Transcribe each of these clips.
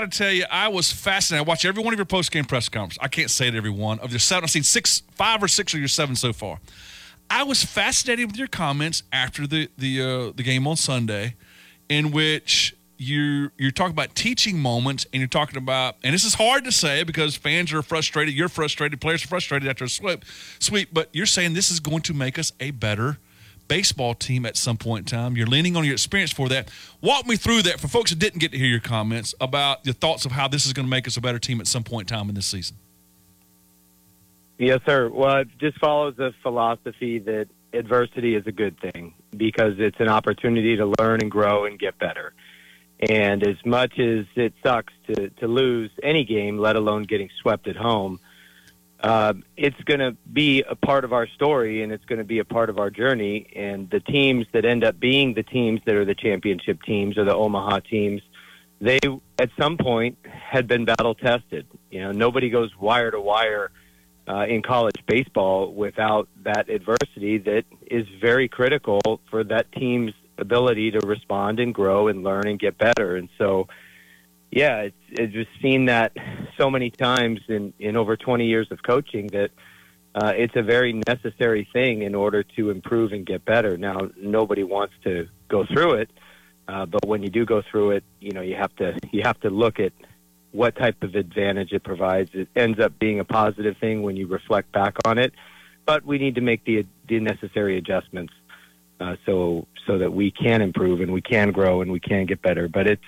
got to tell you, I was fascinated. I watched every one of your post game press conferences. I can't say it every one of your seven. I've seen six, five or six of your seven so far. I was fascinated with your comments after the the uh, the game on Sunday, in which you you're talking about teaching moments, and you're talking about, and this is hard to say because fans are frustrated, you're frustrated, players are frustrated after a sweep, sweep. But you're saying this is going to make us a better baseball team at some point in time. You're leaning on your experience for that. Walk me through that for folks that didn't get to hear your comments about your thoughts of how this is going to make us a better team at some point in time in this season. Yes, sir. Well, it just follows the philosophy that adversity is a good thing because it's an opportunity to learn and grow and get better. And as much as it sucks to, to lose any game, let alone getting swept at home, uh, it's going to be a part of our story and it's going to be a part of our journey. And the teams that end up being the teams that are the championship teams or the Omaha teams, they at some point had been battle tested. You know, nobody goes wire to wire uh, in college baseball without that adversity that is very critical for that team's ability to respond and grow and learn and get better. And so, yeah, it's, it's just seen that so many times in, in over 20 years of coaching that uh, it's a very necessary thing in order to improve and get better. Now, nobody wants to go through it, uh, but when you do go through it, you know, you have to you have to look at what type of advantage it provides. It ends up being a positive thing when you reflect back on it, but we need to make the the necessary adjustments uh, so so that we can improve and we can grow and we can get better. But it's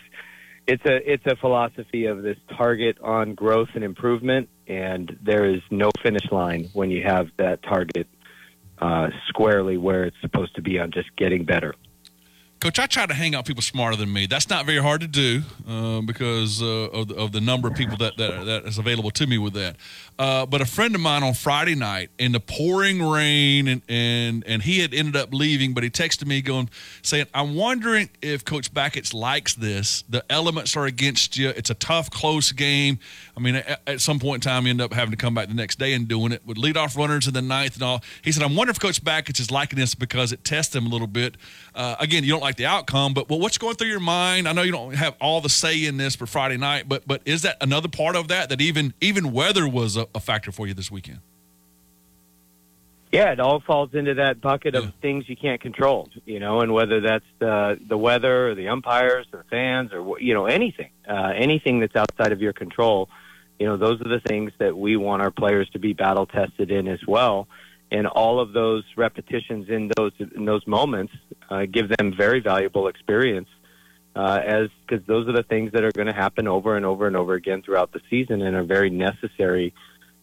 it's a it's a philosophy of this target on growth and improvement, and there is no finish line when you have that target uh, squarely where it's supposed to be on just getting better. Coach, I try to hang out people smarter than me. That's not very hard to do uh, because uh, of, the, of, the, number of people that, that, that is available to me with that. Uh, but a friend of mine on Friday night in the pouring rain, and, and, and he had ended up leaving, but he texted me going, saying, I'm wondering if Coach Bakich likes this. The elements are against you. It's a tough, close game. I mean, at, at some point in time, you end up having to come back the next day and doing it with leadoff runners in the ninth and all. He said, I'm wondering if Coach Bakich is liking this because it tests him a little bit. Uh, again, you don't like the outcome, but well, what's going through your mind? I know you don't have all the say in this for Friday night, but but is that another part of that that even even weather was a, a factor for you this weekend? Yeah, it all falls into that bucket of yeah. things you can't control, you know, and whether that's the the weather or the umpires or fans or you know anything, uh, anything that's outside of your control, you know, those are the things that we want our players to be battle tested in as well and all of those repetitions in those in those moments uh, give them very valuable experience uh, as because those are the things that are going to happen over and over and over again throughout the season and are very necessary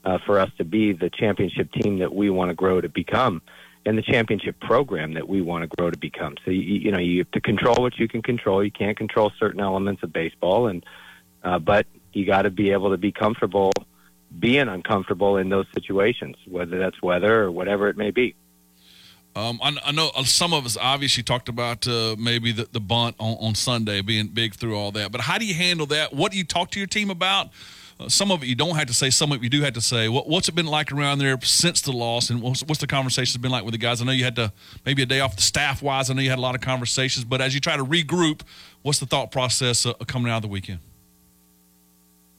uh, for us to be the championship team that we want to grow to become and the championship program that we want to grow to become. So you, you know you have to control what you can control. You can't control certain elements of baseball, and uh, but you got to be able to be comfortable being uncomfortable in those situations, whether that's weather or whatever it may be. Um, I, I, know some of us obviously talked about uh, maybe the, the bunt on, on, Sunday being big through all that, but how do you handle that? What do you talk to your team about? Uh, some of it you don't have to say, some of it you do have to say. What, what's it been like around there since the loss, and what's, what's the conversations been like with the guys? I know you had to maybe a day off the staff wise. I know you had a lot of conversations, but as you try to regroup, what's the thought process uh, coming out of the weekend?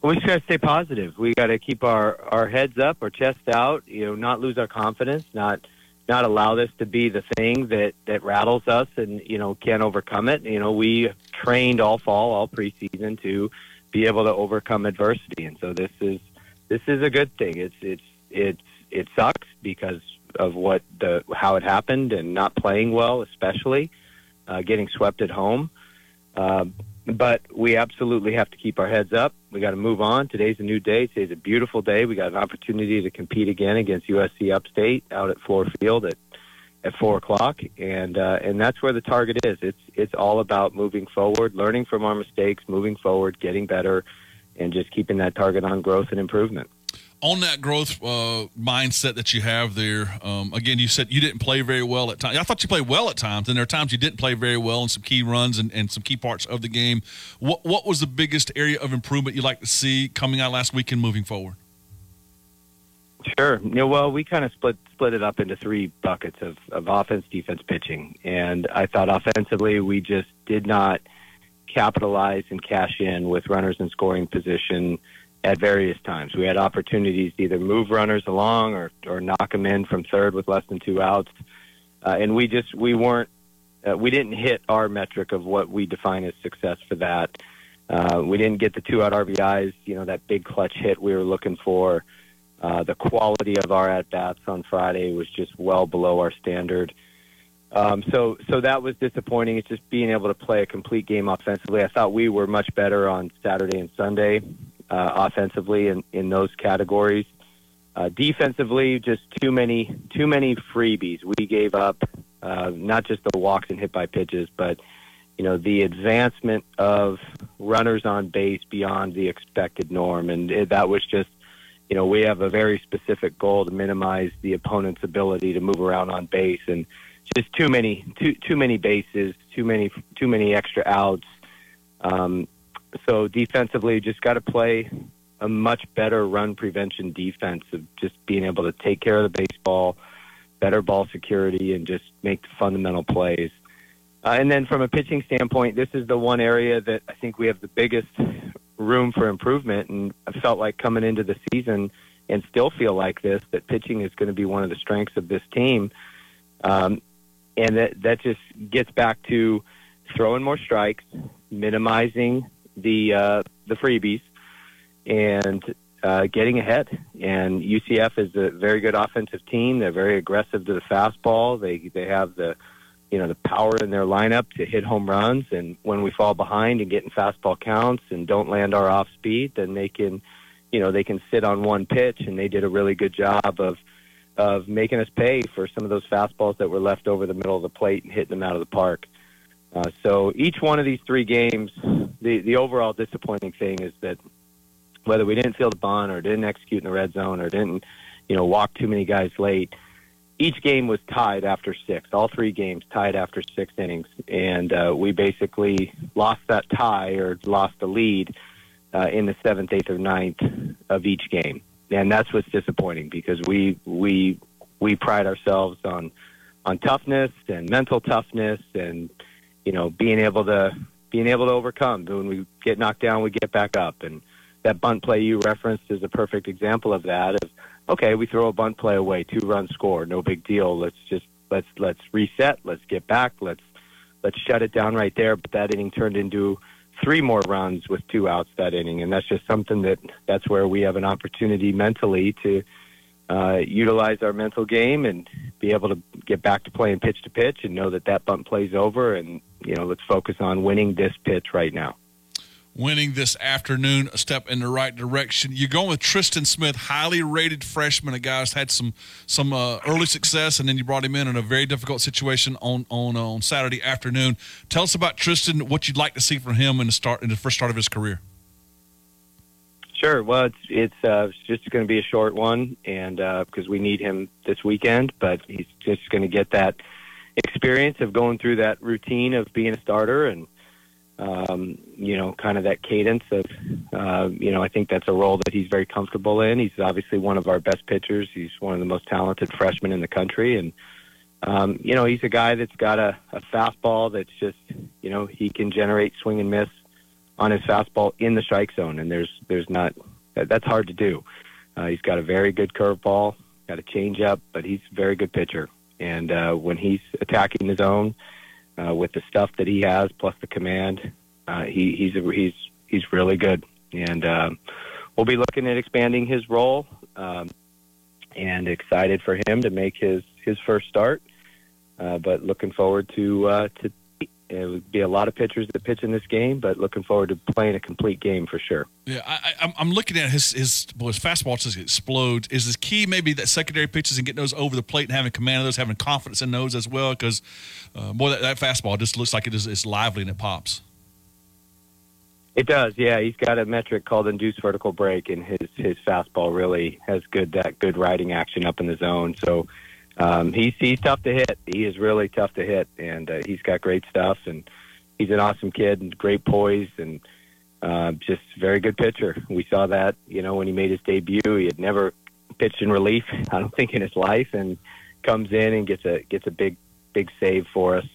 We just got to stay positive. We got to keep our our heads up, our chest out. You know, not lose our confidence, not not allow this to be the thing that that rattles us, and you know can't overcome it. You know, we trained all fall, all preseason to be able to overcome adversity, and so this is this is a good thing. It's it's it's it sucks because of what the how it happened and not playing well, especially uh, getting swept at home. Uh, but we absolutely have to keep our heads up. We got to move on. Today's a new day. Today's a beautiful day. We got an opportunity to compete again against USC Upstate out at Fluor Field at at four o'clock, and uh, and that's where the target is. It's it's all about moving forward, learning from our mistakes, moving forward, getting better, and just keeping that target on growth and improvement on that growth uh, mindset that you have there, um, again, you said you didn't play very well at times. I thought you played well at times, and there are times you didn't play very well in some key runs and, and some key parts of the game. What what was the biggest area of improvement you'd like to see coming out last week and moving forward? Sure. Yeah, well, we kind of split split it up into three buckets of, of offense, defense, pitching, and I thought offensively we just did not capitalize and cash in with runners in scoring position at various times. We had opportunities to either move runners along or, or knock them in from third with less than two outs. Uh, and we just, we weren't, uh, we didn't hit our metric of what we define as success for that. Uh, we didn't get the two out RBIs, you know, that big clutch hit we were looking for. Uh, the quality of our at bats on Friday was just well below our standard. Um, so, so that was disappointing. It's just being able to play a complete game offensively. I thought we were much better on Saturday and Sunday uh, offensively in, in those categories. Uh, defensively, just too many too many freebies. We gave up uh, not just the walks and hit by pitches, but you know the advancement of runners on base beyond the expected norm, and it, that was just you know we have a very specific goal to minimize the opponent's ability to move around on base, and just too many too too many bases, too many too many extra outs. Um, so defensively, just got to play a much better run prevention defense of just being able to take care of the baseball, better ball security, and just make the fundamental plays. Uh, and then from a pitching standpoint, this is the one area that I think we have the biggest room for improvement. And I felt like coming into the season and still feel like this that pitching is going to be one of the strengths of this team. Um, and that that just gets back to throwing more strikes, minimizing the uh, the freebies, and uh, getting ahead. And UCF is a very good offensive team. They're very aggressive to the fastball. They they have the you know the power in their lineup to hit home runs. And when we fall behind and get in fastball counts and don't land our off speed, then they can you know they can sit on one pitch. And they did a really good job of of making us pay for some of those fastballs that were left over the middle of the plate and hitting them out of the park. Uh, so each one of these three games, the the overall disappointing thing is that whether we didn't field a bunt or didn't execute in the red zone or didn't, you know, walk too many guys late, each game was tied after six. All three games tied after six innings, and uh, we basically lost that tie or lost the lead uh, in the seventh, eighth, or ninth of each game, and that's what's disappointing because we we we pride ourselves on on toughness and mental toughness and you know, being able to being able to overcome. When we get knocked down, we get back up. And that bunt play you referenced is a perfect example of that. Of okay, we throw a bunt play away, two runs score, no big deal. Let's just let's let's reset. Let's get back. Let's let's shut it down right there. But that inning turned into three more runs with two outs that inning, and that's just something that that's where we have an opportunity mentally to uh, utilize our mental game and be able to get back to playing pitch to pitch and know that that bunt plays over and you know let's focus on winning this pitch right now. Winning this afternoon a step in the right direction. You're going with tristan smith highly rated freshman a guy who's had some some uh, early success and then you brought him in in a very difficult situation on on on saturday afternoon. Tell us about tristan what you'd like to see from him in the start in the first start of his career Sure. Well, it's it's, uh, just going to be a short one, and because uh, we need him this weekend, but he's just going to get that experience of going through that routine of being a starter, and um, you know, kind of that cadence of, uh, you know, I think that's a role that he's very comfortable in. He's obviously one of our best pitchers. He's one of the most talented freshmen in the country, and um, you know, he's a guy that's got a, a fastball that's just, you know, he can generate swing and miss on his fastball in the strike zone, and there's there's not that, that's hard to do. Uh, he's got a very good curveball, got a changeup, but he's a very good pitcher. And uh, when he's attacking the zone uh, with the stuff that he has plus the command, uh, he, he's a, he's he's really good. And um, we'll be looking at expanding his role, um, and excited for him to make his his first start. Uh, but looking forward to uh, to it would be a lot of pitchers that pitch in this game, but looking forward to playing a complete game for sure. Yeah, I, am looking at his his boy, his fastball just explodes. Is his key maybe that secondary pitches and getting those over the plate and having command of those, having confidence in those as well? Because uh, boy, that, that, fastball just looks like it is it's lively and it pops. It does, yeah. He's got a metric called induced vertical break, and his his fastball really has good that good riding action up in the zone. So um, he's he's tough to hit. He is really tough to hit, and uh, he's got great stuff. And he's an awesome kid and great poise and uh, just very good pitcher. We saw that, you know, when he made his debut. He had never pitched in relief, I don't think, in his life, and comes in and gets a gets a big big save for us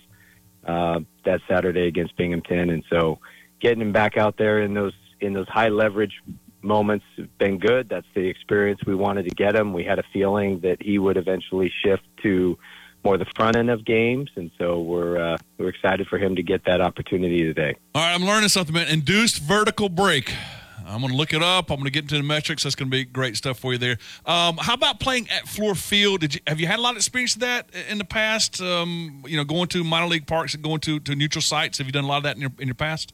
uh, that Saturday against Binghamton. And so getting him back out there in those in those high leverage moments been good. That's the experience we wanted to get him. We had a feeling that he would eventually shift to more the front end of games, and so we're uh, we're excited for him to get that opportunity today. All right, I'm learning something, man. Induced vertical break. I'm going to look it up. I'm going to get into the metrics. That's going to be great stuff for you there. Um, how about playing at Fluor Field? Did you have you had a lot of experience with that in the past? Um, you know, going to minor league parks and going to, to neutral sites. Have you done a lot of that in your in your past?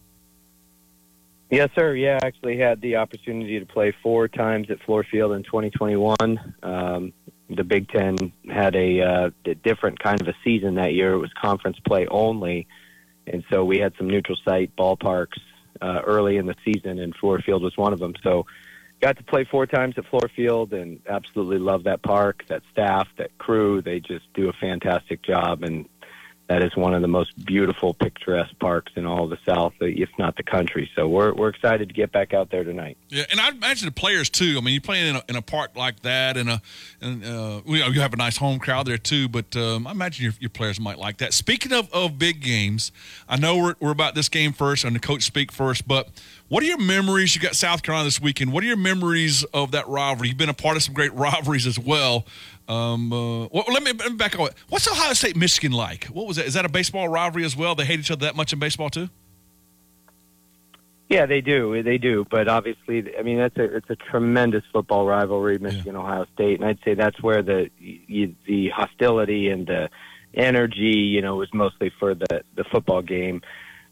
Yes, sir. Yeah, I actually had the opportunity to play four times at Fluor Field in 2021. Um, the Big Ten had a, uh, a different kind of a season that year. It was conference play only, and so we had some neutral site ballparks uh, early in the season, and Fluor Field was one of them. So, got to play four times at Fluor Field, and absolutely love that park, that staff, that crew. They just do a fantastic job, and that is one of the most beautiful, picturesque parks in all of the South, if not the country. So we're we're excited to get back out there tonight. Yeah, and I imagine the players too. I mean, you play in a, in a park like that, and a and uh, you, you have a nice home crowd there too. But um, I imagine your, your players might like that. Speaking of, of big games, I know we're we're about this game first, and the coach speak first, but. What are your memories? You got South Carolina this weekend. What are your memories of that rivalry? You've been a part of some great rivalries as well. Um, uh, well, let me, let me back up. What's Ohio State Michigan like? What was that? Is that a baseball rivalry as well? They hate each other that much in baseball too? Yeah, they do. They do. But obviously, I mean, that's a it's a tremendous football rivalry, Michigan yeah. Ohio State, and I'd say that's where the you, the hostility and the energy, you know, was mostly for the the football game.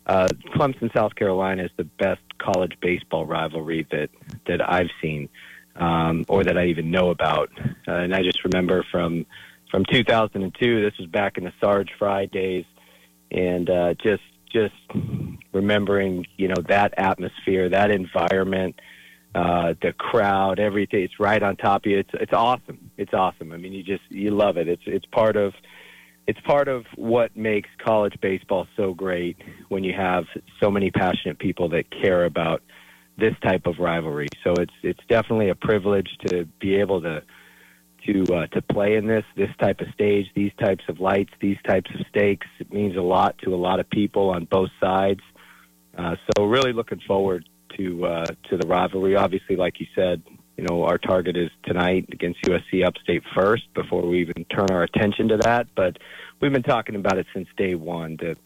Uh, Clemson, South Carolina is the best college baseball rivalry that that I've seen um, or that I even know about. Uh, and I just remember from from 2002. This was back in the Sarge Frye days, and uh, just just remembering you know that atmosphere, that environment, uh, the crowd, everything. It's right on top of you. It's it's awesome. It's awesome. I mean, you just you love it. It's it's part of it's part of what makes college baseball so great when you have so many passionate people that care about this type of rivalry. So it's it's definitely a privilege to be able to to uh, to play in this this type of stage, these types of lights, these types of stakes. It means a lot to a lot of people on both sides. Uh, so really looking forward to uh, to the rivalry. Obviously, like you said, you know our target is tonight against USC Upstate first before we even turn our attention to that. But we've been talking about it since day one. That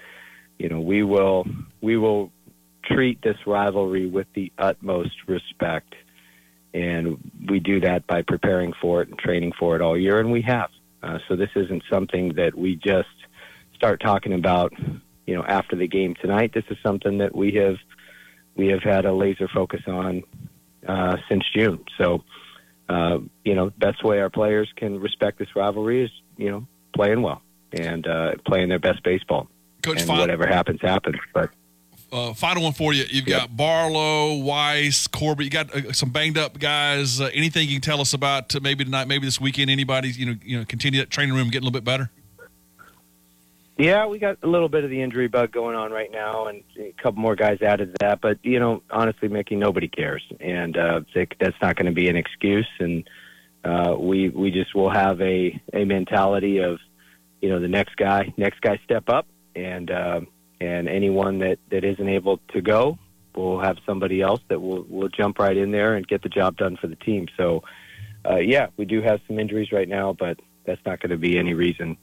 you know we will we will treat this rivalry with the utmost respect. And we do that by preparing for it and training for it all year, and we have. Uh, so this isn't something that we just start talking about, you know, after the game tonight. This is something that we have we have had a laser focus on uh, since June. So, uh, you know, best way our players can respect this rivalry is, you know, playing well and uh, playing their best baseball. Coach and whatever happens, happens. But uh, final one for you. You've yep. got Barlow, Weiss, Corbett. You got uh, some banged up guys. Uh, anything you can tell us about uh, maybe tonight, maybe this weekend? Anybody you know, you know, continue that training room getting a little bit better? Yeah, we got a little bit of the injury bug going on right now, and a couple more guys added to that. But you know, honestly, Mickey, nobody cares, and uh, that's not going to be an excuse. And uh, we we just will have a a mentality of, you know, the next guy, next guy step up, and. Uh, and anyone that that isn't able to go, we'll have somebody else that will will jump right in there and get the job done for the team. So, uh, yeah, we do have some injuries right now, but that's not going to be any reason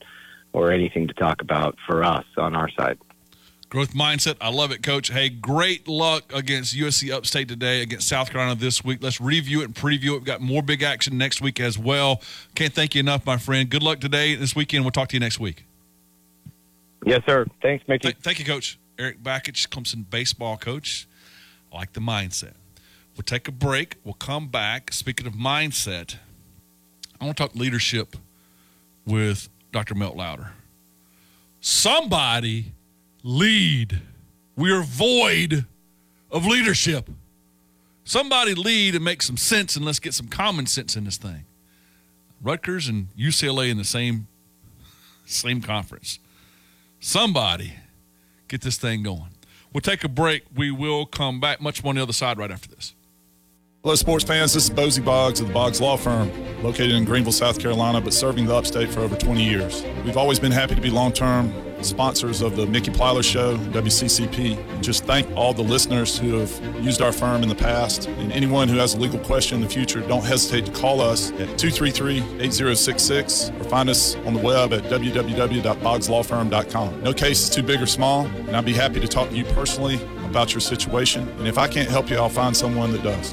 or anything to talk about for us on our side. Growth mindset. I love it, Coach. Hey, great luck against USC Upstate today, against South Carolina this week. Let's review it and preview it. We've got more big action next week as well. Can't thank you enough, my friend. Good luck today, this weekend. We'll talk to you next week. Yes, sir. Thanks, Mickey. Th- thank you, Coach. Erik Bakich, Clemson baseball coach. I like the mindset. We'll take a break. We'll come back. Speaking of mindset, I want to talk leadership with Dr. Milt Louder. Somebody lead. We are void of leadership. Somebody lead and make some sense, and let's get some common sense in this thing. Rutgers and UCLA in the same same conference. Somebody get this thing going. We'll take a break. We will come back much more on the other side right after this. Hello, sports fans. This is Bozy Boggs of the Boggs Law Firm, located in Greenville, South Carolina, but serving the upstate for over 20 years. We've always been happy to be long term sponsors of the Mickey Plyler Show, WCCP. Just thank all the listeners who have used our firm in the past. And anyone who has a legal question in the future, don't hesitate to call us at 233 8066 or find us on the web at www.boggslawfirm.com. No case is too big or small, and I'd be happy to talk to you personally about your situation. And if I can't help you, I'll find someone that does.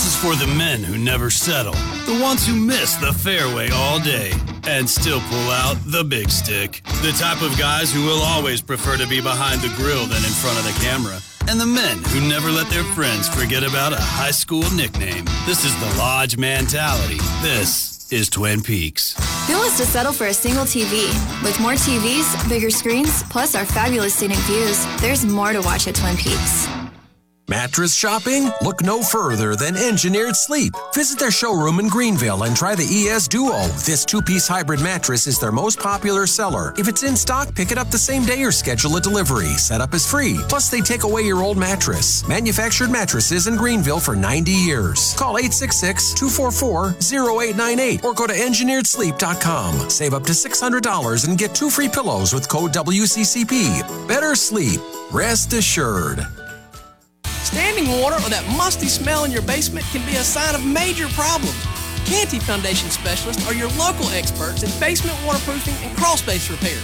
This is for the men who never settle, the ones who miss the fairway all day and still pull out the big stick, the type of guys who will always prefer to be behind the grill than in front of the camera, and the men who never let their friends forget about a high school nickname. This is the Lodge mentality. This is Twin Peaks. Who wants to settle for a single TV? With more TVs, bigger screens, plus our fabulous scenic views, there's more to watch at Twin Peaks. Mattress shopping? Look no further than Engineered Sleep. Visit their showroom in Greenville and try the ES Duo. This two piece hybrid mattress is their most popular seller. If it's in stock, pick it up the same day or schedule a delivery. Setup is free. Plus, they take away your old mattress. Manufactured mattresses in Greenville for 90 years. Call 866 244 0898 or go to engineeredsleep.com. Save up to $600 and get two free pillows with code WCCP. Better sleep. Rest assured. Standing water or that musty smell in your basement can be a sign of major problems. Canty Foundation specialists are your local experts in basement waterproofing and crawl space repair.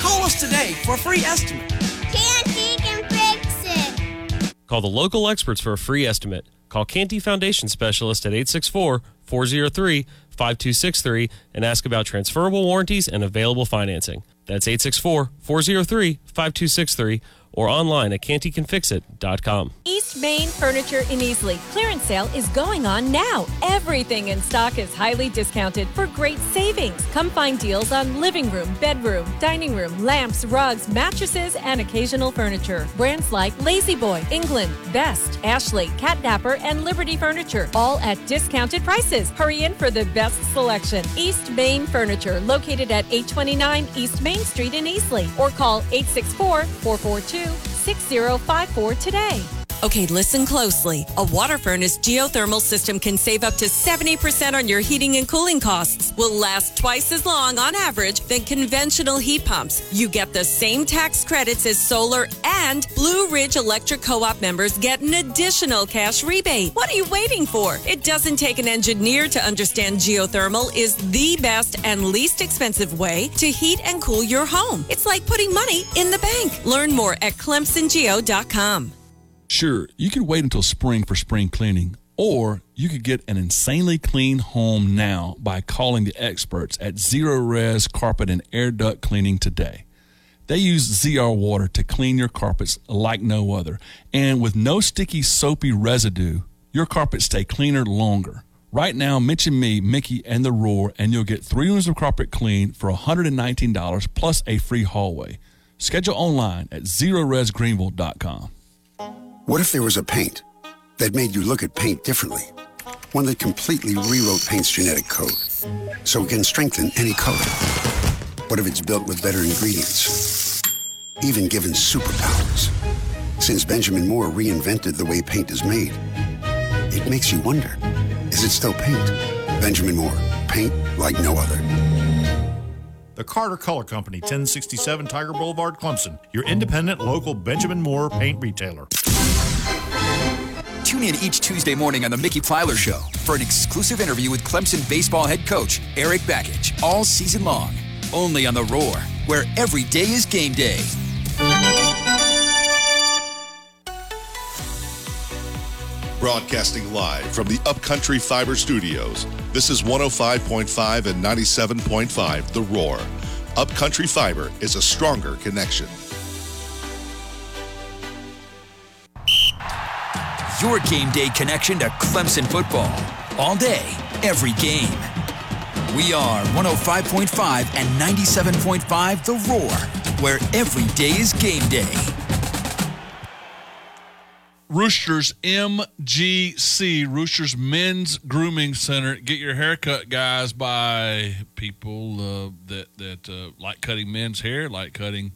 Call us today for a free estimate. Canty can fix it. Call the local experts for a free estimate. Call Canty Foundation specialist at 864 403 5263 and ask about transferable warranties and available financing. That's 864 403 5263 or online at cantycanfixit.com. East Main Furniture in Easley. Clearance sale is going on now. Everything in stock is highly discounted for great savings. Come find deals on living room, bedroom, dining room, lamps, rugs, mattresses, and occasional furniture. Brands like La-Z-Boy, England, Best, Ashley, Catnapper, and Liberty Furniture, all at discounted prices. Hurry in for the best selection. East Main Furniture, located at 829 East Main Street in Easley, or call 864 442 6054 today. Okay, listen closely. A WaterFurnace geothermal system can save up to 70% on your heating and cooling costs. Will last twice as long on average than conventional heat pumps. You get the same tax credits as solar and Blue Ridge Electric Co-op members get an additional cash rebate. What are you waiting for? It doesn't take an engineer to understand geothermal is the best and least expensive way to heat and cool your home. It's like putting money in the bank. Learn more at clemsongeo.com. Sure, you could wait until spring for spring cleaning, or you could get an insanely clean home now by calling the experts at Zerorez Carpet and Air Duct Cleaning today. They use ZR water to clean your carpets like no other, and with no sticky, soapy residue, your carpets stay cleaner longer. Right now, mention me, Mickey, and the Roar, and you'll get three rooms of carpet clean for $119 plus a free hallway. Schedule online at zerorezgreenville.com. What if there was a paint that made you look at paint differently? One that completely rewrote paint's genetic code so it can strengthen any color. What if it's built with better ingredients? Even given superpowers. Since Benjamin Moore reinvented the way paint is made, it makes you wonder is it still paint? Benjamin Moore, paint like no other. The Carter Color Company, 1067 Tiger Boulevard, Clemson, your independent local Benjamin Moore paint retailer. Tune in each Tuesday morning on The Mickey Plyler Show for an exclusive interview with Clemson baseball head coach Erik Bakich all season long. Only on The Roar, where every day is game day. Broadcasting live from the Upcountry Fiber Studios. This is 105.5 and 97.5 The Roar. Upcountry Fiber is a stronger connection. Your game day connection to Clemson football. All day, every game. We are 105.5 and 97.5 The Roar, where every day is game day. Roosters MGC, Roosters Men's Grooming Center. Get your haircut, guys, by people uh, that that uh, like cutting men's hair, like cutting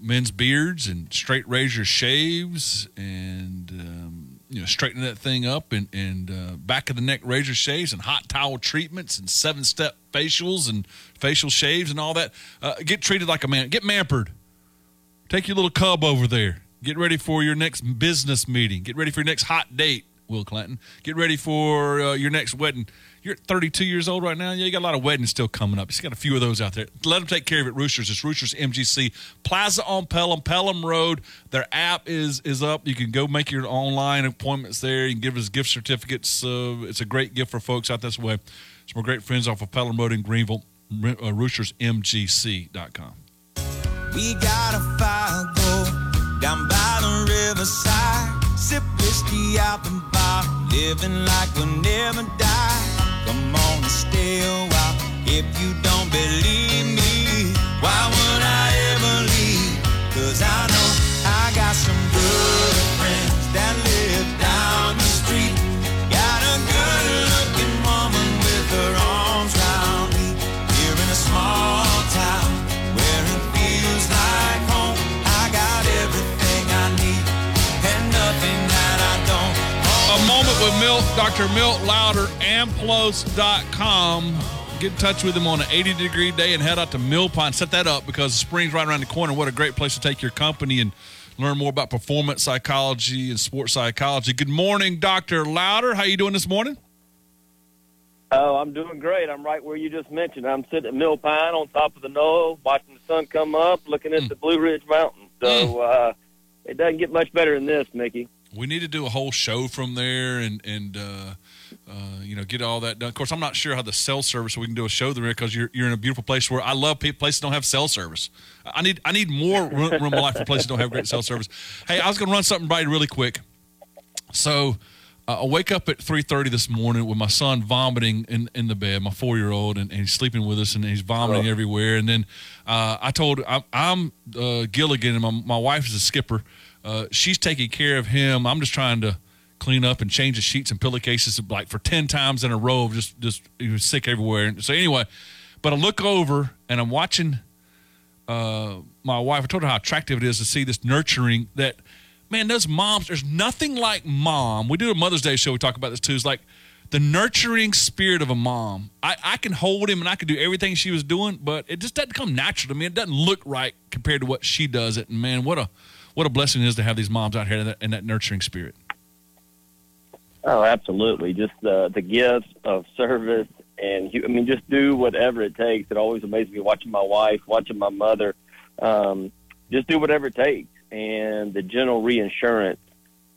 men's beards, and straight razor shaves, and um, you know straightening that thing up, and and uh, back of the neck razor shaves, and hot towel treatments, and seven step facials, and facial shaves, and all that. Uh, get treated like a man. Get mampered. Take your little cub over there. Get ready for your next business meeting. Get ready for your next hot date, Will Clinton. Get ready for uh, your next wedding. You're 32 years old right now. Yeah, you got a lot of weddings still coming up. Just got a few of those out there. Let them take care of it. Roosters. It's Roosters MGC Plaza on Pelham, Pelham Road. Their app is is up. You can go make your online appointments there. You can give us gift certificates. Uh, it's a great gift for folks out this way. Some great friends off of Pelham Road in Greenville. Uh, RoostersMGC.com. We got a fire go down by the riverside. Sip whiskey out the bar, living like we'll never die. Come on and stay a while if you don't believe me. Why would I ever leave? Cause I Dr. Milt Louder, Amplos.com. Get in touch with him on an 80 degree day and head out to Mill Pine. Set that up because the spring's right around the corner. What a great place to take your company and learn more about performance psychology and sports psychology. Good morning, Dr. Louder. How you doing this morning? Oh, I'm doing great. I'm right where you just mentioned. I'm sitting at Mill Pine on top of the knoll, watching the sun come up, looking at the Blue Ridge Mountains. So uh, it doesn't get much better than this, Mickey. We need to do a whole show from there and and uh, uh, you know get all that done. Of course, I'm not sure how the cell service. So we can do a show there because you're you're in a beautiful place where I love pe- places don't have cell service. I need I need more room, room in my life for places don't have great cell service. Hey, I was going to run something by you really quick. So uh, I wake up at 3:30 this morning with my son vomiting in, in the bed, my four year old, and, and he's sleeping with us, and he's vomiting Oh. everywhere. And then uh, I told I'm, I'm uh, Gilligan, and my, my wife is a skipper. Uh, she's taking care of him. I'm just trying to clean up and change the sheets and pillowcases like for 10 times in a row of just just he was sick everywhere. And so anyway, but I look over and I'm watching uh, my wife. I told her how attractive it is to see this nurturing that man, those moms, there's nothing like mom. We do a Mother's Day show, we talk about this too. It's like the nurturing spirit of a mom. I, I can hold him and I can do everything she was doing, but it just doesn't come natural to me. It doesn't look right compared to what she does it. And man, what a what a blessing it is to have these moms out here in that, in that nurturing spirit. Oh, absolutely. Just the the gifts of service, and I mean, just do whatever it takes. It always amazes me watching my wife, watching my mother. Um, just do whatever it takes, and the gentle reassurance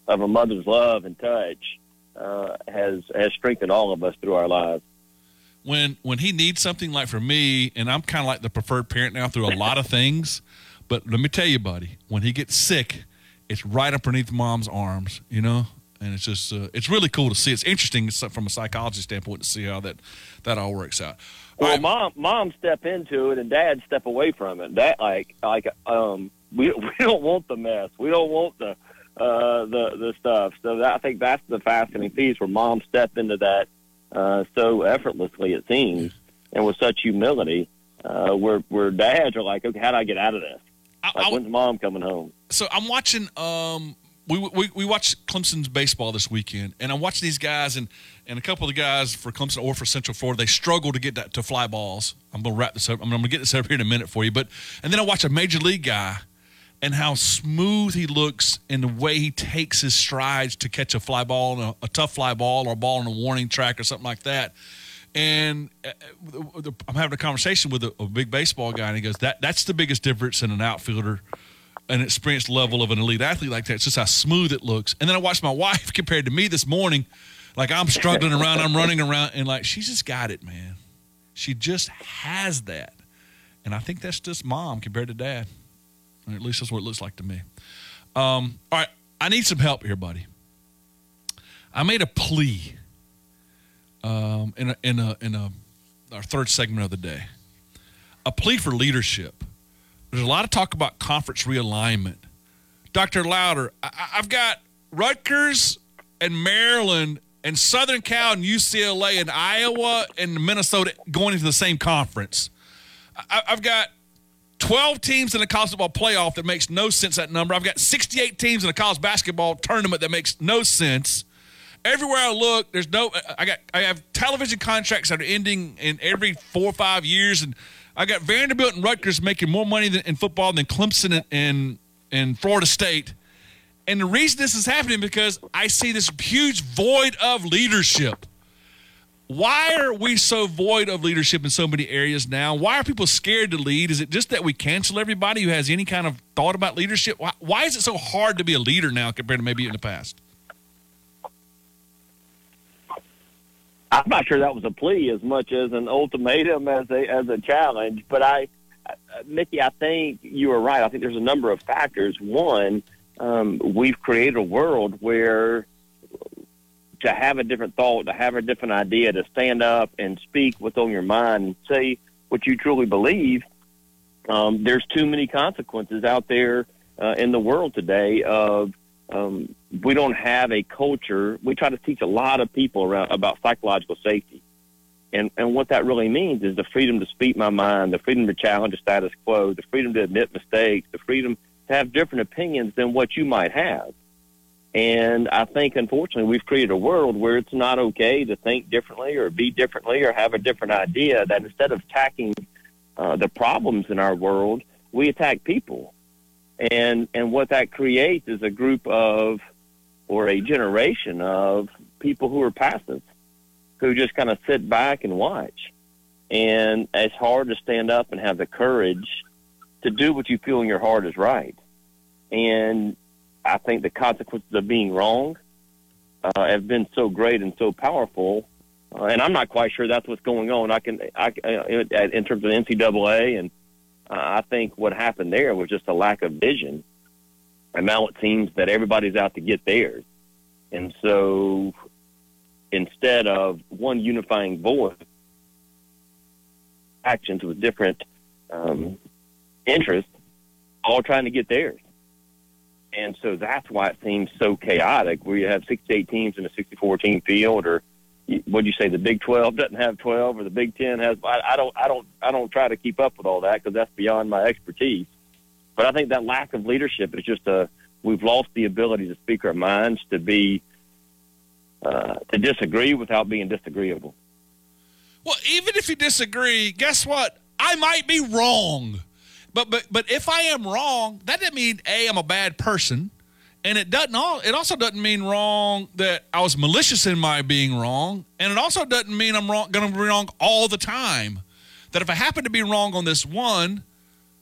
of a mother's love and touch uh, has has strengthened all of us through our lives. when when he needs something like for me, and I'm kind of like the preferred parent now through a lot of things. But let me tell you, buddy, when he gets sick, it's right up underneath mom's arms, you know, and it's just uh, it's really cool to see. It's interesting from a psychology standpoint to see how that that all works out. Well, mom, mom step into it, and dad step away from it. That like like um, we we don't want the mess. We don't want the uh, the the stuff. So that, I think that's the fascinating piece where mom step into that uh, so effortlessly it seems, and with such humility. Uh, where where dads are like, okay, how do I get out of this? Like, when's mom coming home? so I'm watching. Um, we, we we watched Clemson's baseball this weekend, and I'm watching these guys, and and a couple of the guys for Clemson or for Central Florida, they struggle to get that, to fly balls. I'm gonna wrap this up. I'm gonna get this up here in a minute for you, but and then I watch a major league guy, and how smooth he looks, and the way he takes his strides to catch a fly ball, a, a tough fly ball, or a ball on a warning track, or something like that. And uh, I'm having a conversation with a, a big baseball guy, and he goes, "That that's the biggest difference in an outfielder, an experienced level of an elite athlete like that. It's just how smooth it looks." And then I watched my wife compared to me this morning, like I'm struggling around, I'm running around, and like she's just got it, man. She just has that, and I think that's just mom compared to dad. Or at least that's what it looks like to me. Um, all right, I need some help here, buddy. I made a plea um, in a, in a in a our third segment of the day. A plea for leadership. There's a lot of talk about conference realignment. Dr. Louder, I, I've got Rutgers and Maryland and Southern Cal and UCLA and Iowa and Minnesota going into the same conference. I, I've got 12 teams in the college football playoff that makes no sense, that number. I've got 68 teams in a college basketball tournament that makes no sense. Everywhere I look, there's no. I got. I have television contracts that are ending in every four or five years, and I got Vanderbilt and Rutgers making more money than, in football than Clemson and, and and Florida State. And the reason this is happening because I see this huge void of leadership. Why are we so void of leadership in so many areas now? Why are people scared to lead? Is it just that we cancel everybody who has any kind of thought about leadership? Why, why is it so hard to be a leader now compared to maybe in the past? I'm not sure that was a plea as much as an ultimatum as a as a challenge. But I, uh, Mickey, I think you are right. I think there's a number of factors. One, um, we've created a world where to have a different thought, to have a different idea, to stand up and speak what's on your mind, and say what you truly believe. Um, there's too many consequences out there uh, in the world today of um, we don't have a culture. We try to teach a lot of people around about psychological safety, and and what that really means is the freedom to speak my mind, the freedom to challenge the status quo, the freedom to admit mistakes, the freedom to have different opinions than what you might have. And I think, unfortunately, we've created a world where it's not okay to think differently or be differently or have a different idea. That instead of attacking uh, the problems in our world, we attack people. And and what that creates is a group of or a generation of people who are passive, who just kind of sit back and watch. And it's hard to stand up and have the courage to do what you feel in your heart is right. And I think the consequences of being wrong uh, have been so great and so powerful. Uh, and I'm not quite sure that's what's going on. I can, I, uh, in terms of NCAA, and uh, I think what happened there was just a lack of vision. And now it seems that everybody's out to get theirs. And so instead of one unifying voice, actions with different um, interests, all trying to get theirs. And so that's why it seems so chaotic where you have 68 teams in a 64 team field or what'd you say the Big 12 doesn't have 12 or the Big 10 has I, I don't I don't I don't try to keep up with all that because that's beyond my expertise. But I think that lack of leadership is just a we've lost the ability to speak our minds to be uh, to disagree without being disagreeable. Well, even if you disagree, guess what? I might be wrong. But but but if I am wrong, that doesn't mean a I'm a bad person, and it doesn't all. It also doesn't mean wrong that I was malicious in my being wrong, and it also doesn't mean I'm wrong going to be wrong all the time. That if I happen to be wrong on this one,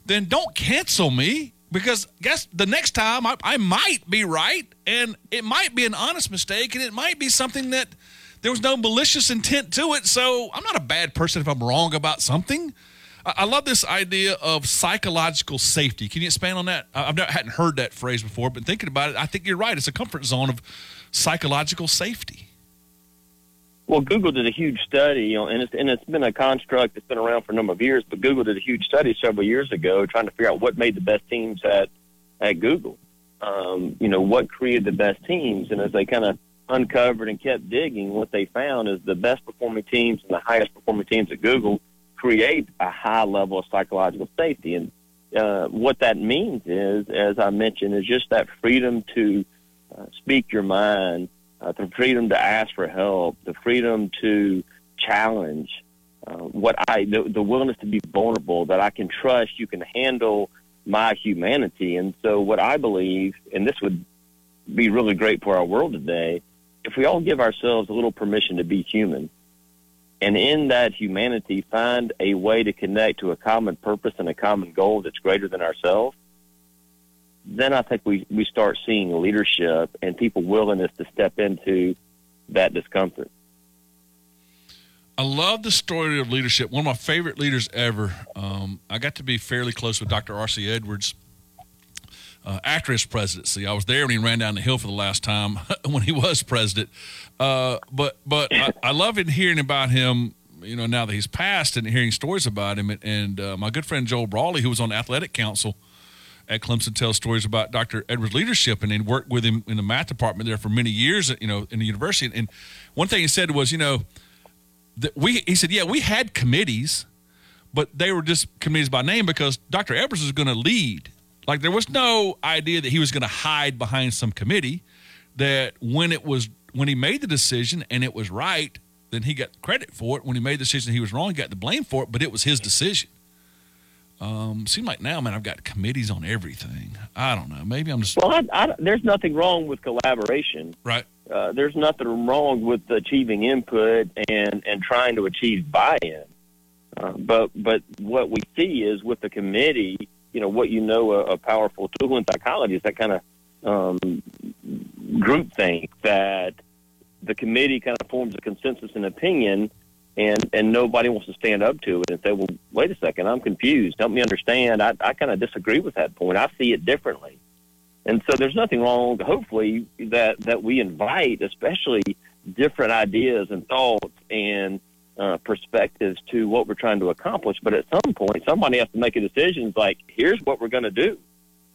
then don't cancel me because guess the next time I, I might be right, and it might be an honest mistake, and it might be something that there was no malicious intent to it. So I'm not a bad person if I'm wrong about something. I love this idea of psychological safety. Can you expand on that? I not, hadn't heard that phrase before, but thinking about it, I think you're right. It's a comfort zone of psychological safety. Well, Google did a huge study, and it's, and it's been a construct that's been around for a number of years. But Google did a huge study several years ago, trying to figure out what made the best teams at at Google. Um, you know, what created the best teams, and as they kind of uncovered and kept digging, what they found is the best performing teams and the highest performing teams at Google create a high level of psychological safety. And uh, what that means is, as I mentioned, is just that freedom to uh, speak your mind, uh, the freedom to ask for help, the freedom to challenge, uh, what I, the, the willingness to be vulnerable, that I can trust you can handle my humanity. And so, what I believe, and this would be really great for our world today, if we all give ourselves a little permission to be human and in that humanity find a way to connect to a common purpose and a common goal that's greater than ourselves, then I think we, we start seeing leadership and people willingness to step into that discomfort. I love the story of leadership. One of my favorite leaders ever. Um, I got to be fairly close with Dr. R.C. Edwards uh, after his presidency. I was there when he ran down the hill for the last time when he was president. Uh, but but I, I love it hearing about him. You know, now that he's passed and hearing stories about him, and, and uh, my good friend Joel Brawley, who was on the athletic council at Clemson, tells stories about Dr. Edwards' leadership, and he worked with him in the math department there for many years. You know, in the university, and one thing he said was, you know, that we he said, yeah, we had committees, but they were just committees by name because Dr. Edwards was going to lead. Like there was no idea that he was going to hide behind some committee. That when it was when he made the decision and it was right, then he got credit for it. When he made the decision he was wrong, he got the blame for it, but it was his decision. Um, seem like now, man, I've got committees on everything. I don't know. Maybe I'm just Well, I, I, there's nothing wrong with collaboration. right. Uh, there's nothing wrong with achieving input and and trying to achieve buy-in. Uh, but but what we see is with the committee, you know, what you know a, a powerful tool in psychology is that kind of um, group think that the committee kind of forms a consensus and opinion, and and nobody wants to stand up to it and say, well, wait a second, I'm confused. Help me understand. I, I kind of disagree with that point. I see it differently. And so there's nothing wrong, hopefully, that, that we invite, especially different ideas and thoughts and uh, perspectives to what we're trying to accomplish. But at some point, somebody has to make a decision. It's like, here's what we're going to do.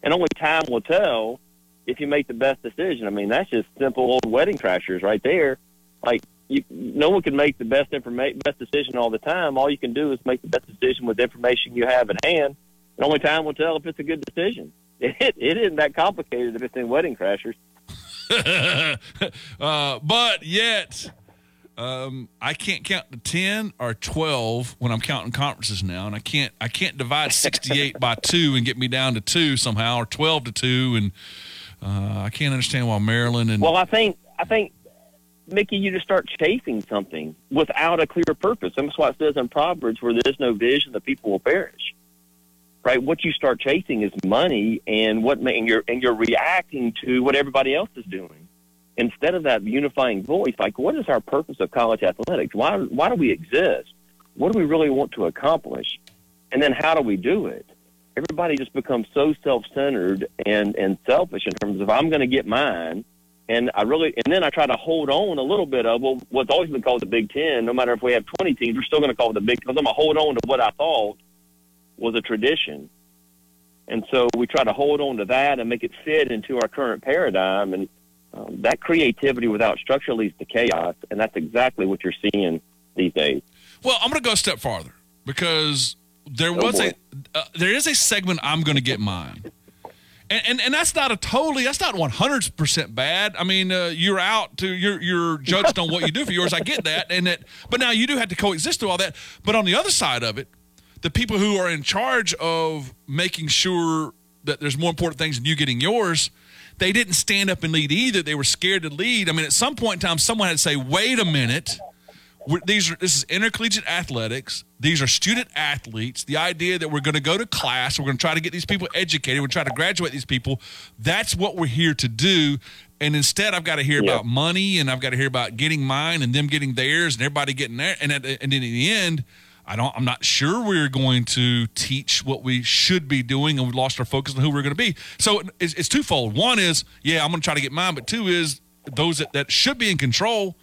And only time will tell if you make the best decision. I mean, that's just simple old wedding crashers right there. Like, you, no one can make the best informa- best decision all the time. All you can do is make the best decision with the information you have at hand. And only time will tell if it's a good decision. It, it isn't that complicated if it's in wedding crashers. uh, but yet, um, I can't count to ten or twelve when I'm counting conferences now, and I can't I can't divide sixty eight by two and get me down to two somehow, or twelve to two, and uh, I can't understand why Maryland and Well, I think I think Mickey, you just start chasing something without a clear purpose. That's why it says in Proverbs, "Where there is no vision, the people will perish." Right? What you start chasing is money, and what and you're and you're reacting to what everybody else is doing instead of that unifying voice. Like, what is our purpose of college athletics? Why why do we exist? What do we really want to accomplish? And then how do we do it? Everybody just becomes so self-centered and and selfish in terms of I'm going to get mine and I really, and then I try to hold on a little bit of well, what's always been called the Big Ten. No matter if we have 20 teams, we're still going to call it the Big because I'm going to hold on to what I thought was a tradition. And so we try to hold on to that and make it fit into our current paradigm. And um, that creativity without structure leads to chaos. And that's exactly what you're seeing these days. Well, I'm going to go a step farther because there Oh, was boy. a uh, there is a segment I'm going to get mine. And, and and that's not a totally that's not 100 percent bad. I mean, uh, you're out to you're you're judged on what you do for yours. I get that, and that. But now you do have to coexist with all that. But on the other side of it, the people who are in charge of making sure that there's more important things than you getting yours, they didn't stand up and lead either. They were scared to lead. I mean, at some point in time, someone had to say, "Wait a minute." we're, these are this is intercollegiate athletics. These are student athletes. The idea that we're going to go to class, we're going to try to get these people educated, we're trying to graduate these people. That's what we're here to do. And instead, I've got to hear Yeah. about money, and I've got to hear about getting mine, and them getting theirs, and everybody getting there. And at, and in the end, I don't. I'm not sure we're going to teach what we should be doing, and we lost our focus on who we're going to be. So it's, it's twofold. One is, yeah, I'm going to try to get mine, but two is those that, that should be in control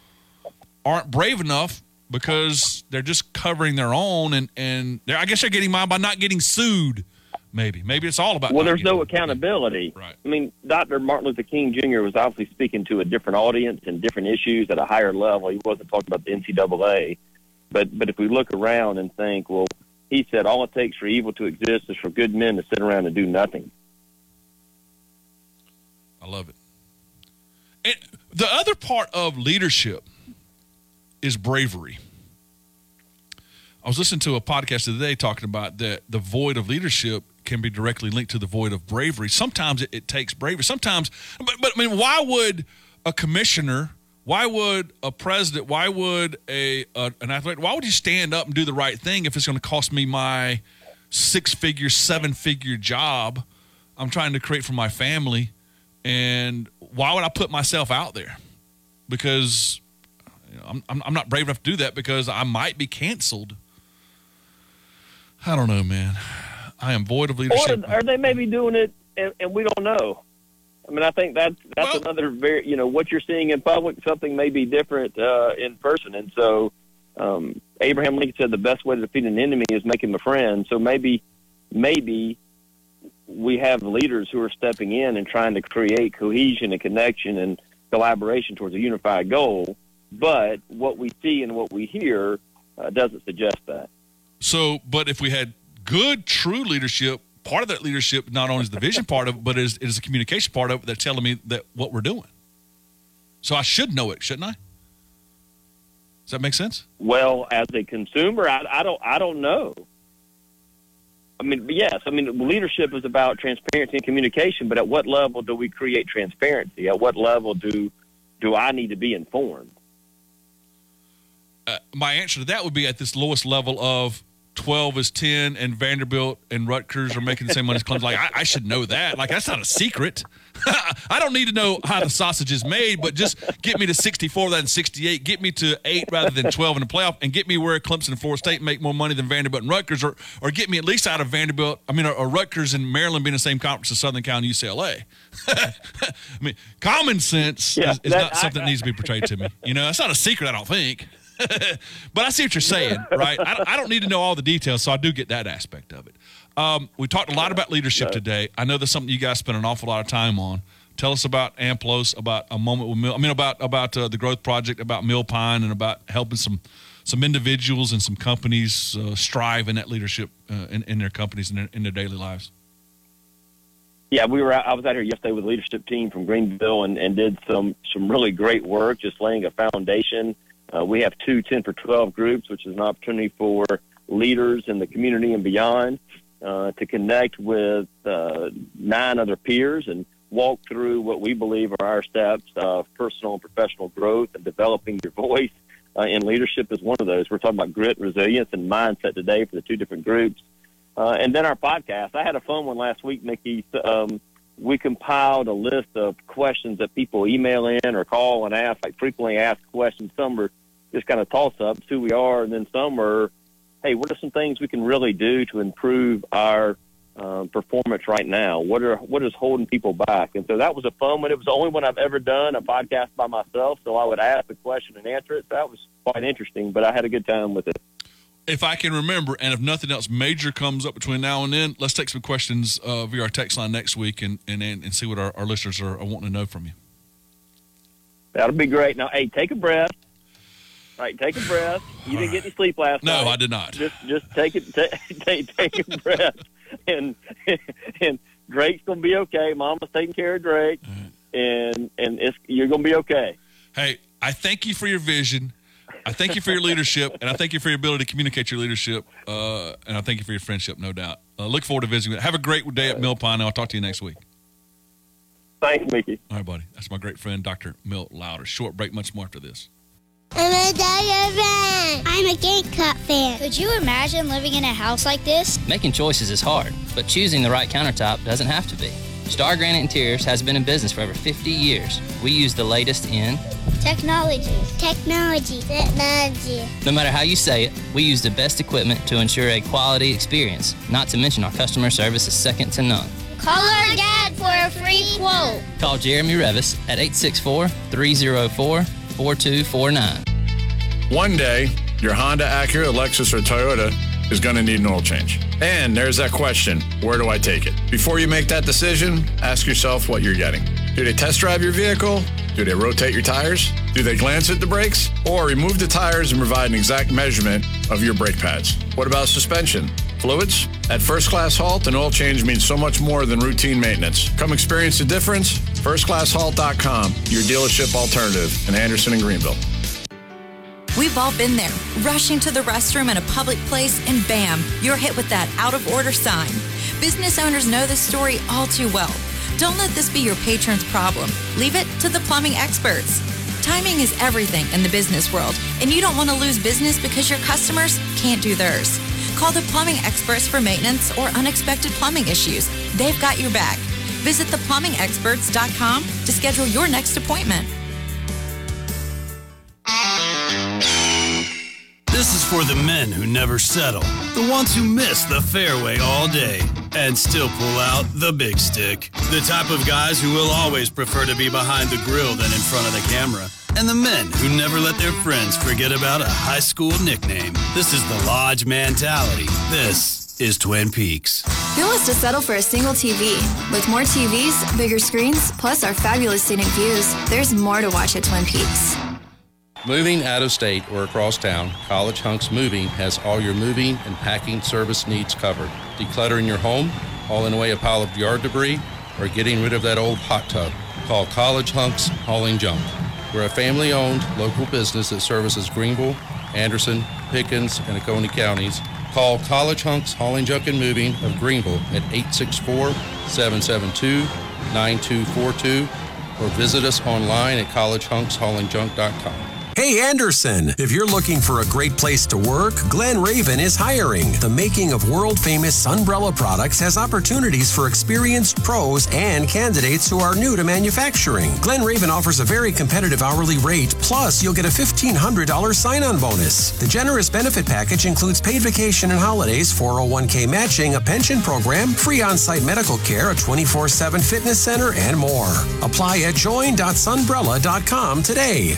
aren't brave enough because they're just covering their own and and they're, I guess they're getting mine by not getting sued. Maybe maybe it's all about. Well, there's no accountability. Right. I mean, Dr. Martin Luther King Jr. was obviously speaking to a different audience and different issues at a higher level. He wasn't talking about the NCAA. But but if we look around and think, well, he said all it takes for evil to exist is for good men to sit around and do nothing. I love it. And the other part of leadership is bravery. I was listening to a podcast the other day talking about that the void of leadership can be directly linked to the void of bravery. Sometimes it, it takes bravery. Sometimes, but, but I mean, why would a commissioner, why would a president, why would a, a an athlete, why would you stand up and do the right thing if it's going to cost me my six figure, seven figure job I'm trying to create for my family? And why would I put myself out there? Because you know, I'm, I'm, I'm not brave enough to do that because I might be canceled. I don't know, man. I am void of leadership. Or are they maybe doing it and, and we don't know. I mean, I think that's that's another very you know what you're seeing in public. Something may be different uh, in person, and so um, Abraham Lincoln said the best way to defeat an enemy is make him a friend. So maybe maybe we have leaders who are stepping in and trying to create cohesion and connection and collaboration towards a unified goal. But what we see and what we hear uh, doesn't suggest that. So, but if we had good, true leadership, part of that leadership not only is the vision part of it, but is is the communication part of it that's telling me that what we're doing. So I should know it, shouldn't I? Does that make sense? Well, as a consumer, I, I don't I don't know. I mean, yes, I mean leadership is about transparency and communication, but at what level do we create transparency? At what level do do I need to be informed? Uh, my answer to that would be at this lowest level of 12 is 10 and Vanderbilt and Rutgers are making the same money as Clemson. Like, I, I should know that. Like, that's not a secret. I don't need to know how the sausage is made, but just get me to 64 rather than 68. Get me to 8 rather than 12 in the playoff and get me where Clemson and Florida State make more money than Vanderbilt and Rutgers or, or get me at least out of Vanderbilt, I mean, or, or Rutgers and Maryland being the same conference as Southern Cal and UCLA. I mean, common sense Yeah, is, is that- not something that needs to be portrayed to me. You know, it's not a secret, I don't think. but I see what you're saying, right? I, don't- I don't need to know all the details, so I do get that aspect of it. Um, we talked a lot about leadership today. I know that's something you guys spend an awful lot of time on. Tell us about Amplos, about a moment with Mill. I mean, about about uh, the growth project, about Mill Pine, and about helping some some individuals and some companies uh, strive in that leadership uh, in, in their companies and in, in their daily lives. Yeah, we were. Out, I was out here yesterday with the leadership team from Greenville and, and did some some really great work, just laying a foundation. Uh, we have two 10 for 12 groups, which is an opportunity for leaders in the community and beyond uh, to connect with uh, nine other peers and walk through what we believe are our steps of personal and professional growth and developing your voice. Uh, in leadership is one of those. We're talking about grit, resilience, and mindset today for the two different groups. Uh, and then our podcast. I had a fun one last week, Mickey. Um, we compiled a list of questions that people email in or call and ask, like frequently asked questions. Some are just kind of toss ups, who we are, and then some are, hey, what are some things we can really do to improve our uh, performance right now? What are what is holding people back? And so that was a fun one. It was the only one I've ever done a podcast by myself. So I would ask the question and answer it. So that was quite interesting, but I had a good time with it. If I can remember, and if nothing else major comes up between now and then, let's take some questions uh, via our text line next week and and, and see what our, our listeners are, are wanting to know from you. That'll be great. Now, hey, take a breath. Right, take a breath. You didn't get any sleep last No, night. No, I did not. Just, just take it. Take, a breath, and and Drake's gonna be okay. Mama's taking care of Drake, and and it's you're gonna be okay. Hey, I thank you for your vision. I thank you for your leadership, and I thank you for your ability to communicate your leadership. Uh, and I thank you for your friendship, no doubt. Uh, look forward to visiting. Have a great day at Mill Pine. and I'll talk to you next week. Thanks, Mickey. All right, buddy. That's my great friend, Dr. Milt Louder. Short break, much more after this. I'm a Dyer fan. I'm a Gamecock fan. Could you imagine living in a house like this? Making choices is hard, but choosing the right countertop doesn't have to be. Star Granite Interiors has been in business for over 50 years. We use the latest in, Technology. Technology. Technology. no matter how you say it, we use the best equipment to ensure a quality experience. Not to mention our customer service is second to none. Call our dad for a free quote. Call Jeremy Revis at 864 304 4249. One day, your Honda, Acura, Lexus, or Toyota is going to need an oil change. And there's that question where do I take it? Before you make that decision, ask yourself what you're getting. Do they test drive your vehicle? Do they rotate your tires? Do they glance at the brakes? Or remove the tires and provide an exact measurement of your brake pads? What about suspension? Fluids? At First Class Halt, an oil change means so much more than routine maintenance. Come experience the difference. FirstClassHalt.com, your dealership alternative in Anderson and Greenville. We've all been there, rushing to the restroom in a public place, and bam, you're hit with that out of order sign. Business owners know this story all too well. Don't let this be your patron's problem. Leave it to the plumbing experts. Timing is everything in the business world, and you don't want to lose business because your customers can't do theirs. Call the plumbing experts for maintenance or unexpected plumbing issues. They've got your back. Visit theplumbingexperts.com to schedule your next appointment. This is for the men who never settle, the ones who miss the fairway all day, and still pull out the big stick. The type of guys who will always prefer to be behind the grill than in front of the camera. And the men who never let their friends forget about a high school nickname. This is the Lodge mentality. This is Twin Peaks. Who wants to settle for a single TV? With more TVs, bigger screens, plus our fabulous scenic views, there's more to watch at Twin Peaks. Moving out of state or across town, College Hunks Moving has all your moving and packing service needs covered. Decluttering your home, hauling away a pile of yard debris, or getting rid of that old hot tub. Call College Hunks Hauling Junk. We're a family owned local business that services Greenville, Anderson, Pickens, and Oconee counties. Call College Hunks Hauling Junk and Moving of Greenville at 864 772 9242 or visit us online at collegehunkshaulingJunk.com. Hey Anderson, if you're looking for a great place to work, Glen Raven is hiring. The making of world famous Sunbrella products has opportunities for experienced pros and candidates who are new to manufacturing. Glen Raven offers a very competitive hourly rate, plus, you'll get a $1,500 sign on bonus. The generous benefit package includes paid vacation and holidays, 401k matching, a pension program, free on site medical care, a 24 7 fitness center, and more. Apply at join.sunbrella.com today.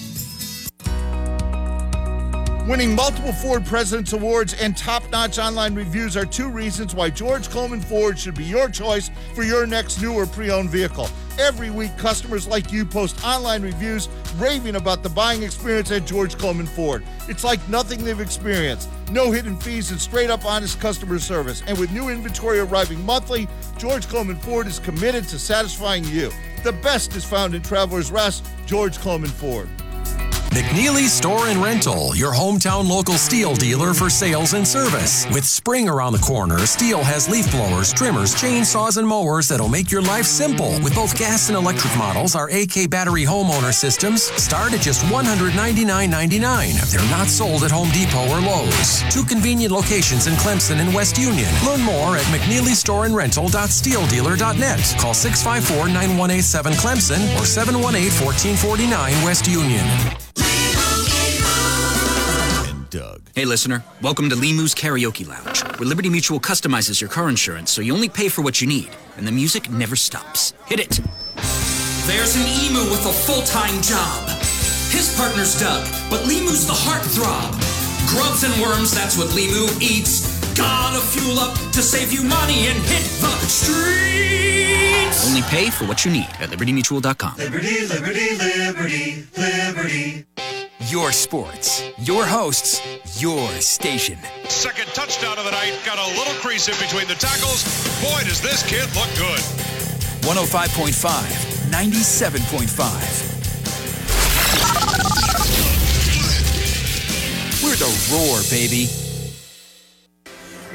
Winning multiple Ford President's Awards and top notch online reviews are two reasons why George Coleman Ford should be your choice for your next new or pre owned vehicle. Every week, customers like you post online reviews raving about the buying experience at George Coleman Ford. It's like nothing they've experienced. No hidden fees and straight up honest customer service. And with new inventory arriving monthly, George Coleman Ford is committed to satisfying you. The best is found in Traveler's Rest, George Coleman Ford. McNeely Store and Rental, your hometown local STIHL dealer for sales and service. With spring around the corner, STIHL has leaf blowers, trimmers, chainsaws, and mowers that'll make your life simple. With both gas and electric models, our AK battery homeowner systems start at just $199.99. They're not sold at Home Depot or Lowe's. Two convenient locations in Clemson and West Union. Learn more at McNeelyStoreandRental.stihldealer.net. Call 654-9187 Clemson or 718-1449 West Union. Doug. Hey, listener. Welcome to Limu's Karaoke Lounge, where Liberty Mutual customizes your car insurance so you only pay for what you need, and the music never stops. Hit it. There's an emu with a full time job. His partner's Doug, but Limu's the heartthrob. Grubs and worms, that's what Limu eats. Gotta fuel up to save you money and hit the streets. Only pay for what you need at libertymutual.com. Liberty, liberty, liberty, liberty. Your sports, your hosts, your station. Second touchdown of the night. Got a little crease in between the tackles. Boy, does this kid look good. 105.5, 97.5. We're the roar, baby.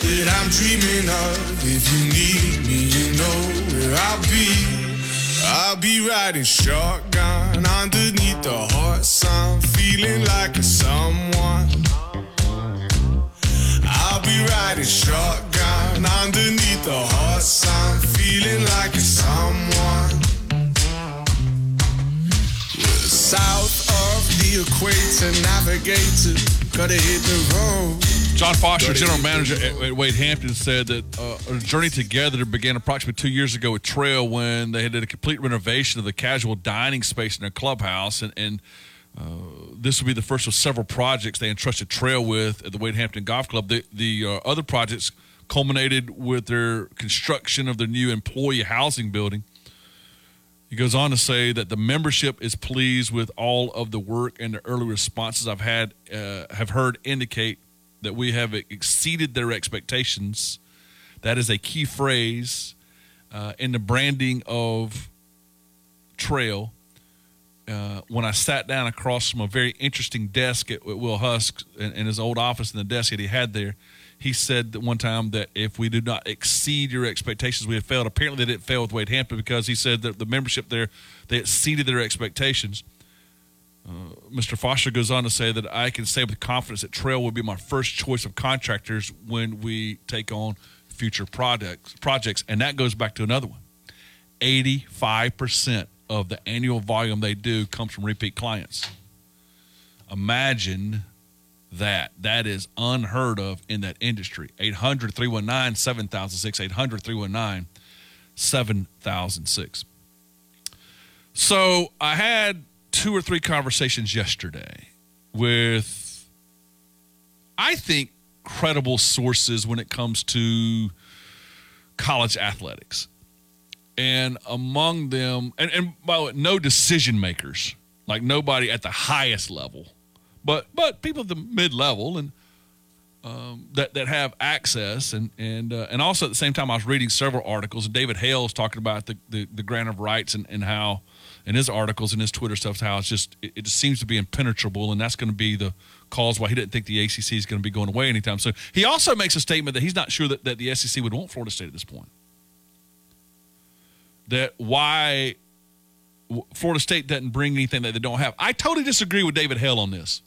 that I'm dreaming of. If you need me, you know where I'll be. I'll be riding shotgun underneath the hot sun, feeling like a someone. I'll be riding shotgun underneath the hot sun, feeling like a someone. South of the equator, navigator, gotta hit the road. John Foster, general manager at, at Wade Hampton, said that uh, a journey together began approximately two years ago with Trehel when they did a complete renovation of the casual dining space in their clubhouse, and, and uh, this will be the first of several projects they entrusted Trehel with at the Wade Hampton Golf Club. The, the uh, other projects culminated with their construction of their new employee housing building. He goes on to say that the membership is pleased with all of the work and the early responses I've had uh, have heard indicate that we have exceeded their expectations. That is a key phrase uh, in the branding of Trehel. Uh, when I sat down across from a very interesting desk at, at Will Husk in, in his old office in the desk that he had there, he said that one time that if we do not exceed your expectations, we have failed. Apparently, they didn't fail with Wade Hampton because he said that the membership there they exceeded their expectations. Uh, Mr. Foster goes on to say that I can say with confidence that Trehel will be my first choice of contractors when we take on future projects. Projects, and that goes back to another one. Eighty-five percent of the annual volume they do comes from repeat clients. Imagine that. That is unheard of in that industry. 800 319 7006. 800 319 7006. So I had two or three conversations yesterday with, I think, credible sources when it comes to college athletics. And among them, and, and by the way, no decision makers, like nobody at the highest level but but people at the mid level and um, that that have access and and uh, and also at the same time I was reading several articles and David Hale's talking about the, the, the grant of rights and, and how in his articles and his Twitter stuff how it's just it, it just seems to be impenetrable and that's going to be the cause why he didn't think the ACC is going to be going away anytime soon. He also makes a statement that he's not sure that, that the SEC would want Florida State at this point. That why Florida State doesn't bring anything that they don't have. I totally disagree with David Hale on this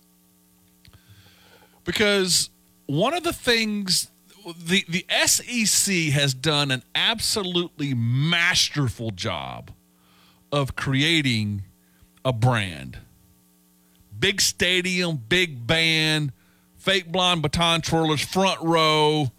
because one of the things the the SEC has done an absolutely masterful job of creating a brand. Big stadium, big band, fake blonde baton twirlers, front row,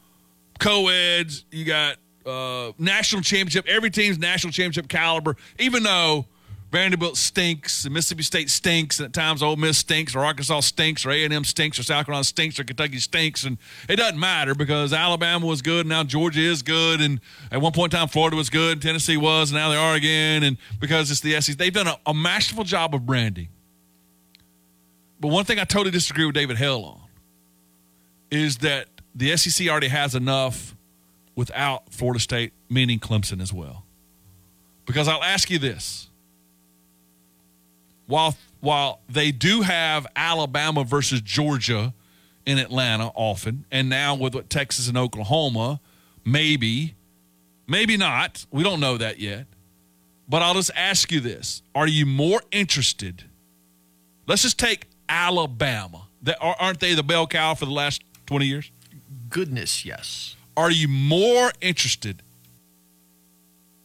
co-eds. You got uh, national championship. Every team's national championship caliber. Even though Vanderbilt stinks, and Mississippi State stinks, and at times Ole Miss stinks, or Arkansas stinks, or A&M stinks, or South Carolina stinks, or Kentucky stinks, and it doesn't matter because Alabama was good, and now Georgia is good, and at one point in time Florida was good, and Tennessee was, and now they are again, and because it's the SEC, they've done a, a masterful job of branding. But one thing I totally disagree with David Hale on is that the SEC already has enough without Florida State, meaning Clemson as well. Because I'll ask you this while while they do have Alabama versus Georgia in Atlanta often, and now with what Texas and Oklahoma, maybe, maybe not. We don't know that yet. But I'll just ask you this: Are you more interested? Let's just take Alabama. Aren't they the bell cow for the last twenty years? Goodness, yes. Are you more interested?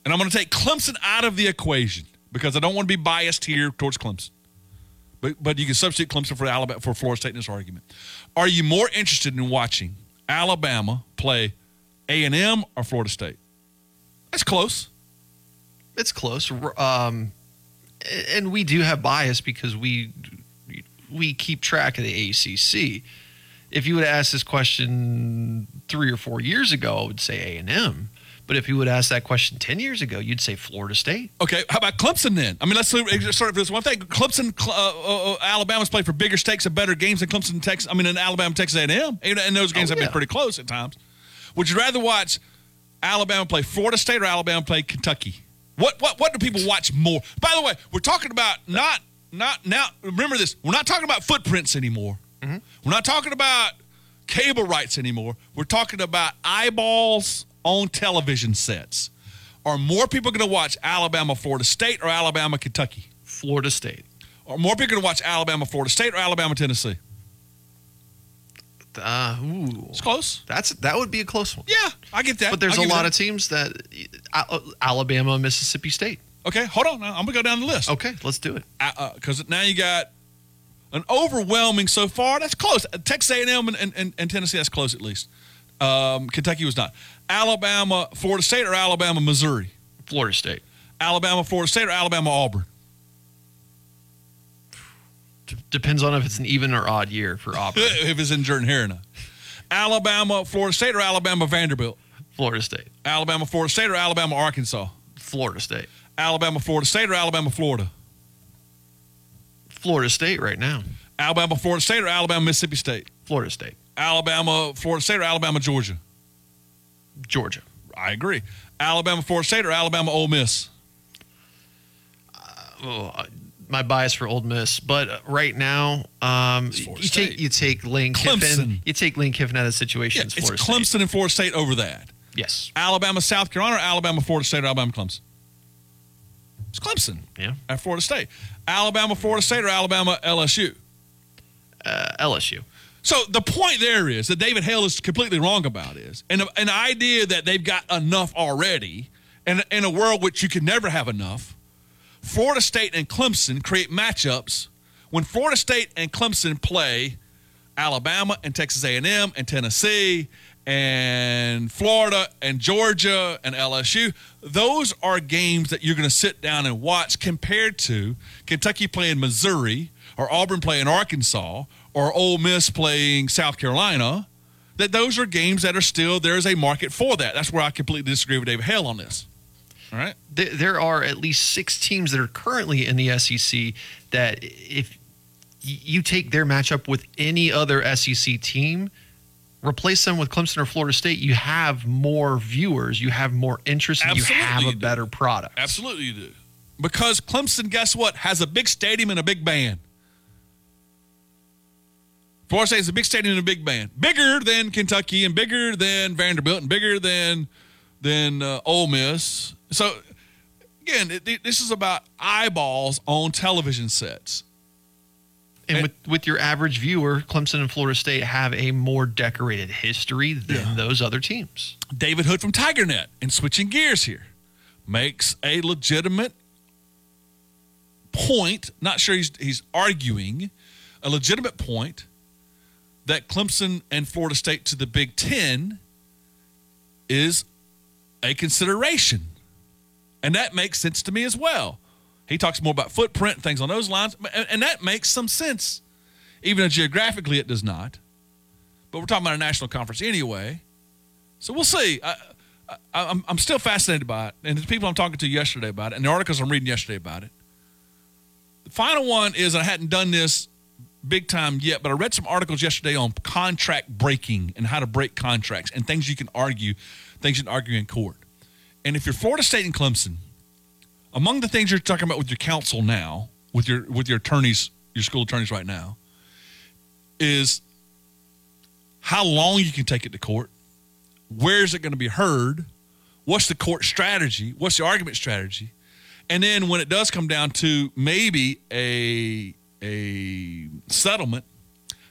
And I'm going to take Clemson out of the equation because I don't want to be biased here towards Clemson. But but you can substitute Clemson for Alabama for Florida State in this argument. Are you more interested in watching Alabama play A and M or Florida State? That's close. It's close. Um, and we do have bias because we we keep track of the ACC. If you would ask this question three or four years ago, I would say A and M. But if you would ask that question 10 years ago, you'd say Florida State. Okay, how about Clemson then? I mean, let's start with this one thing. Clemson, uh, uh, uh, Alabama's played for bigger stakes and better games than Clemson, Texas. I mean, in Alabama, Texas A&M, and those games oh, have yeah. been pretty close at times. Would you rather watch Alabama play Florida State or Alabama play Kentucky? What what what do people watch more? By the way, we're talking about not not now. Remember this: we're not talking about footprints anymore. Mm-hmm. We're not talking about cable rights anymore. We're talking about eyeballs on television sets. Are more people going to watch Alabama, Florida State, or Alabama, Kentucky? Florida State. Are more people going to watch Alabama, Florida State, or Alabama, Tennessee? Uh, ooh, it's close. That's that would be a close one. Yeah, I get that. But there's a lot that. of teams that uh, Alabama, Mississippi State. Okay, hold on. I'm gonna go down the list. Okay, let's do it. Because uh, uh, now you got an overwhelming so far. That's close. Texas A&M and, and, and Tennessee. That's close at least. Um, Kentucky was not. Alabama, Florida State, or Alabama, Missouri? Florida State. Alabama, Florida State, or Alabama, Auburn? Depends on if it's an even or odd year for Auburn. if it's in Jordan Hare or not. Alabama, Florida State, or Alabama, Vanderbilt? Florida State. Alabama, Florida State, or Alabama, Arkansas? Florida State. Alabama, Florida State, or Alabama, Florida? Florida State right now. Alabama, Florida State, or Alabama, Mississippi State? Florida State. Alabama, Florida State, or Alabama, Georgia? Georgia. I agree. Alabama, Florida State, or Alabama, Ole Miss? oh, uh, my bias for Ole Miss, but uh, right now, um, you take you take Lane Kiffin, you take Lane Kiffin out of the situation. It's Florida Clemson State. and Florida State over that. Yes. Alabama, South Carolina, or Alabama, Florida State, or Alabama, Clemson? It's Clemson. Yeah. At Florida State. Alabama, Florida State, or Alabama, LSU? Uh, LSU. So the point there is that David Hale is completely wrong about is, and an idea that they've got enough already, and in a world which you can never have enough, Florida State and Clemson create matchups when Florida State and Clemson play Alabama and Texas A&M and Tennessee and Florida and Georgia and LSU. Those are games that you're going to sit down and watch compared to Kentucky playing Missouri or Auburn playing Arkansas or Ole Miss playing South Carolina. That those are games that are still there is a market for that. That's where I completely disagree with David Hale on this. All right. There are at least six teams that are currently in the SEC that if you take their matchup with any other SEC team, replace them with Clemson or Florida State, you have more viewers, you have more interest, and Absolutely you have you a do. better product. Absolutely, you do. Because Clemson, guess what, has a big stadium and a big band. Florida State is a big stadium and a big band, bigger than Kentucky and bigger than Vanderbilt and bigger than than uh, Ole Miss. So again, it, this is about eyeballs on television sets. And with, with your average viewer, Clemson and Florida State have a more decorated history than those other teams. David Hood from TigerNet, and switching gears here, makes a legitimate point. Not sure he's he's arguing a legitimate point that Clemson and Florida State to the Big Ten is a consideration, and that makes sense to me as well. He talks more about footprint and things on those lines, and, that makes some sense, even though geographically it does not. But we're talking about a national conference anyway. So we'll see. I, I'm, I'm still fascinated by it. And the people I'm talking to yesterday about it, and the articles I'm reading yesterday about it. The final one is I hadn't done this big time yet, but I read some articles yesterday on contract breaking and how to break contracts and things you can argue, things you can argue in court. And if you're Florida State and Clemson, among the things you're talking about with your counsel now, with your with your attorneys, your school attorneys right now, is how long you can take it to court, where is it going to be heard, what's the court strategy, what's the argument strategy, and then when it does come down to maybe a a settlement,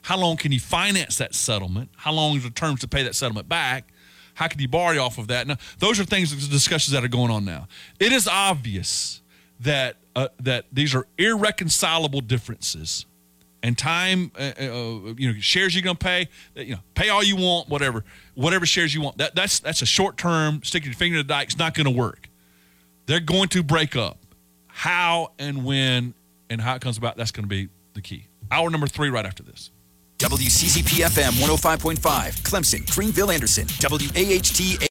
how long can you finance that settlement? How long is the terms to pay that settlement back? How can you borrow off of that? Now, those are things, discussions that are going on now. It is obvious that uh, that these are irreconcilable differences, and time, uh, uh, you know, shares you're going to pay, uh, you know, pay all you want, whatever, whatever shares you want. That that's that's a short term sticking your finger in the dike. It's not going to work. They're going to break up. How and when and how it comes about, that's going to be the key. Hour number three, right after this. WCCP FM 105.5, Clemson, Greenville, Anderson, WAHT.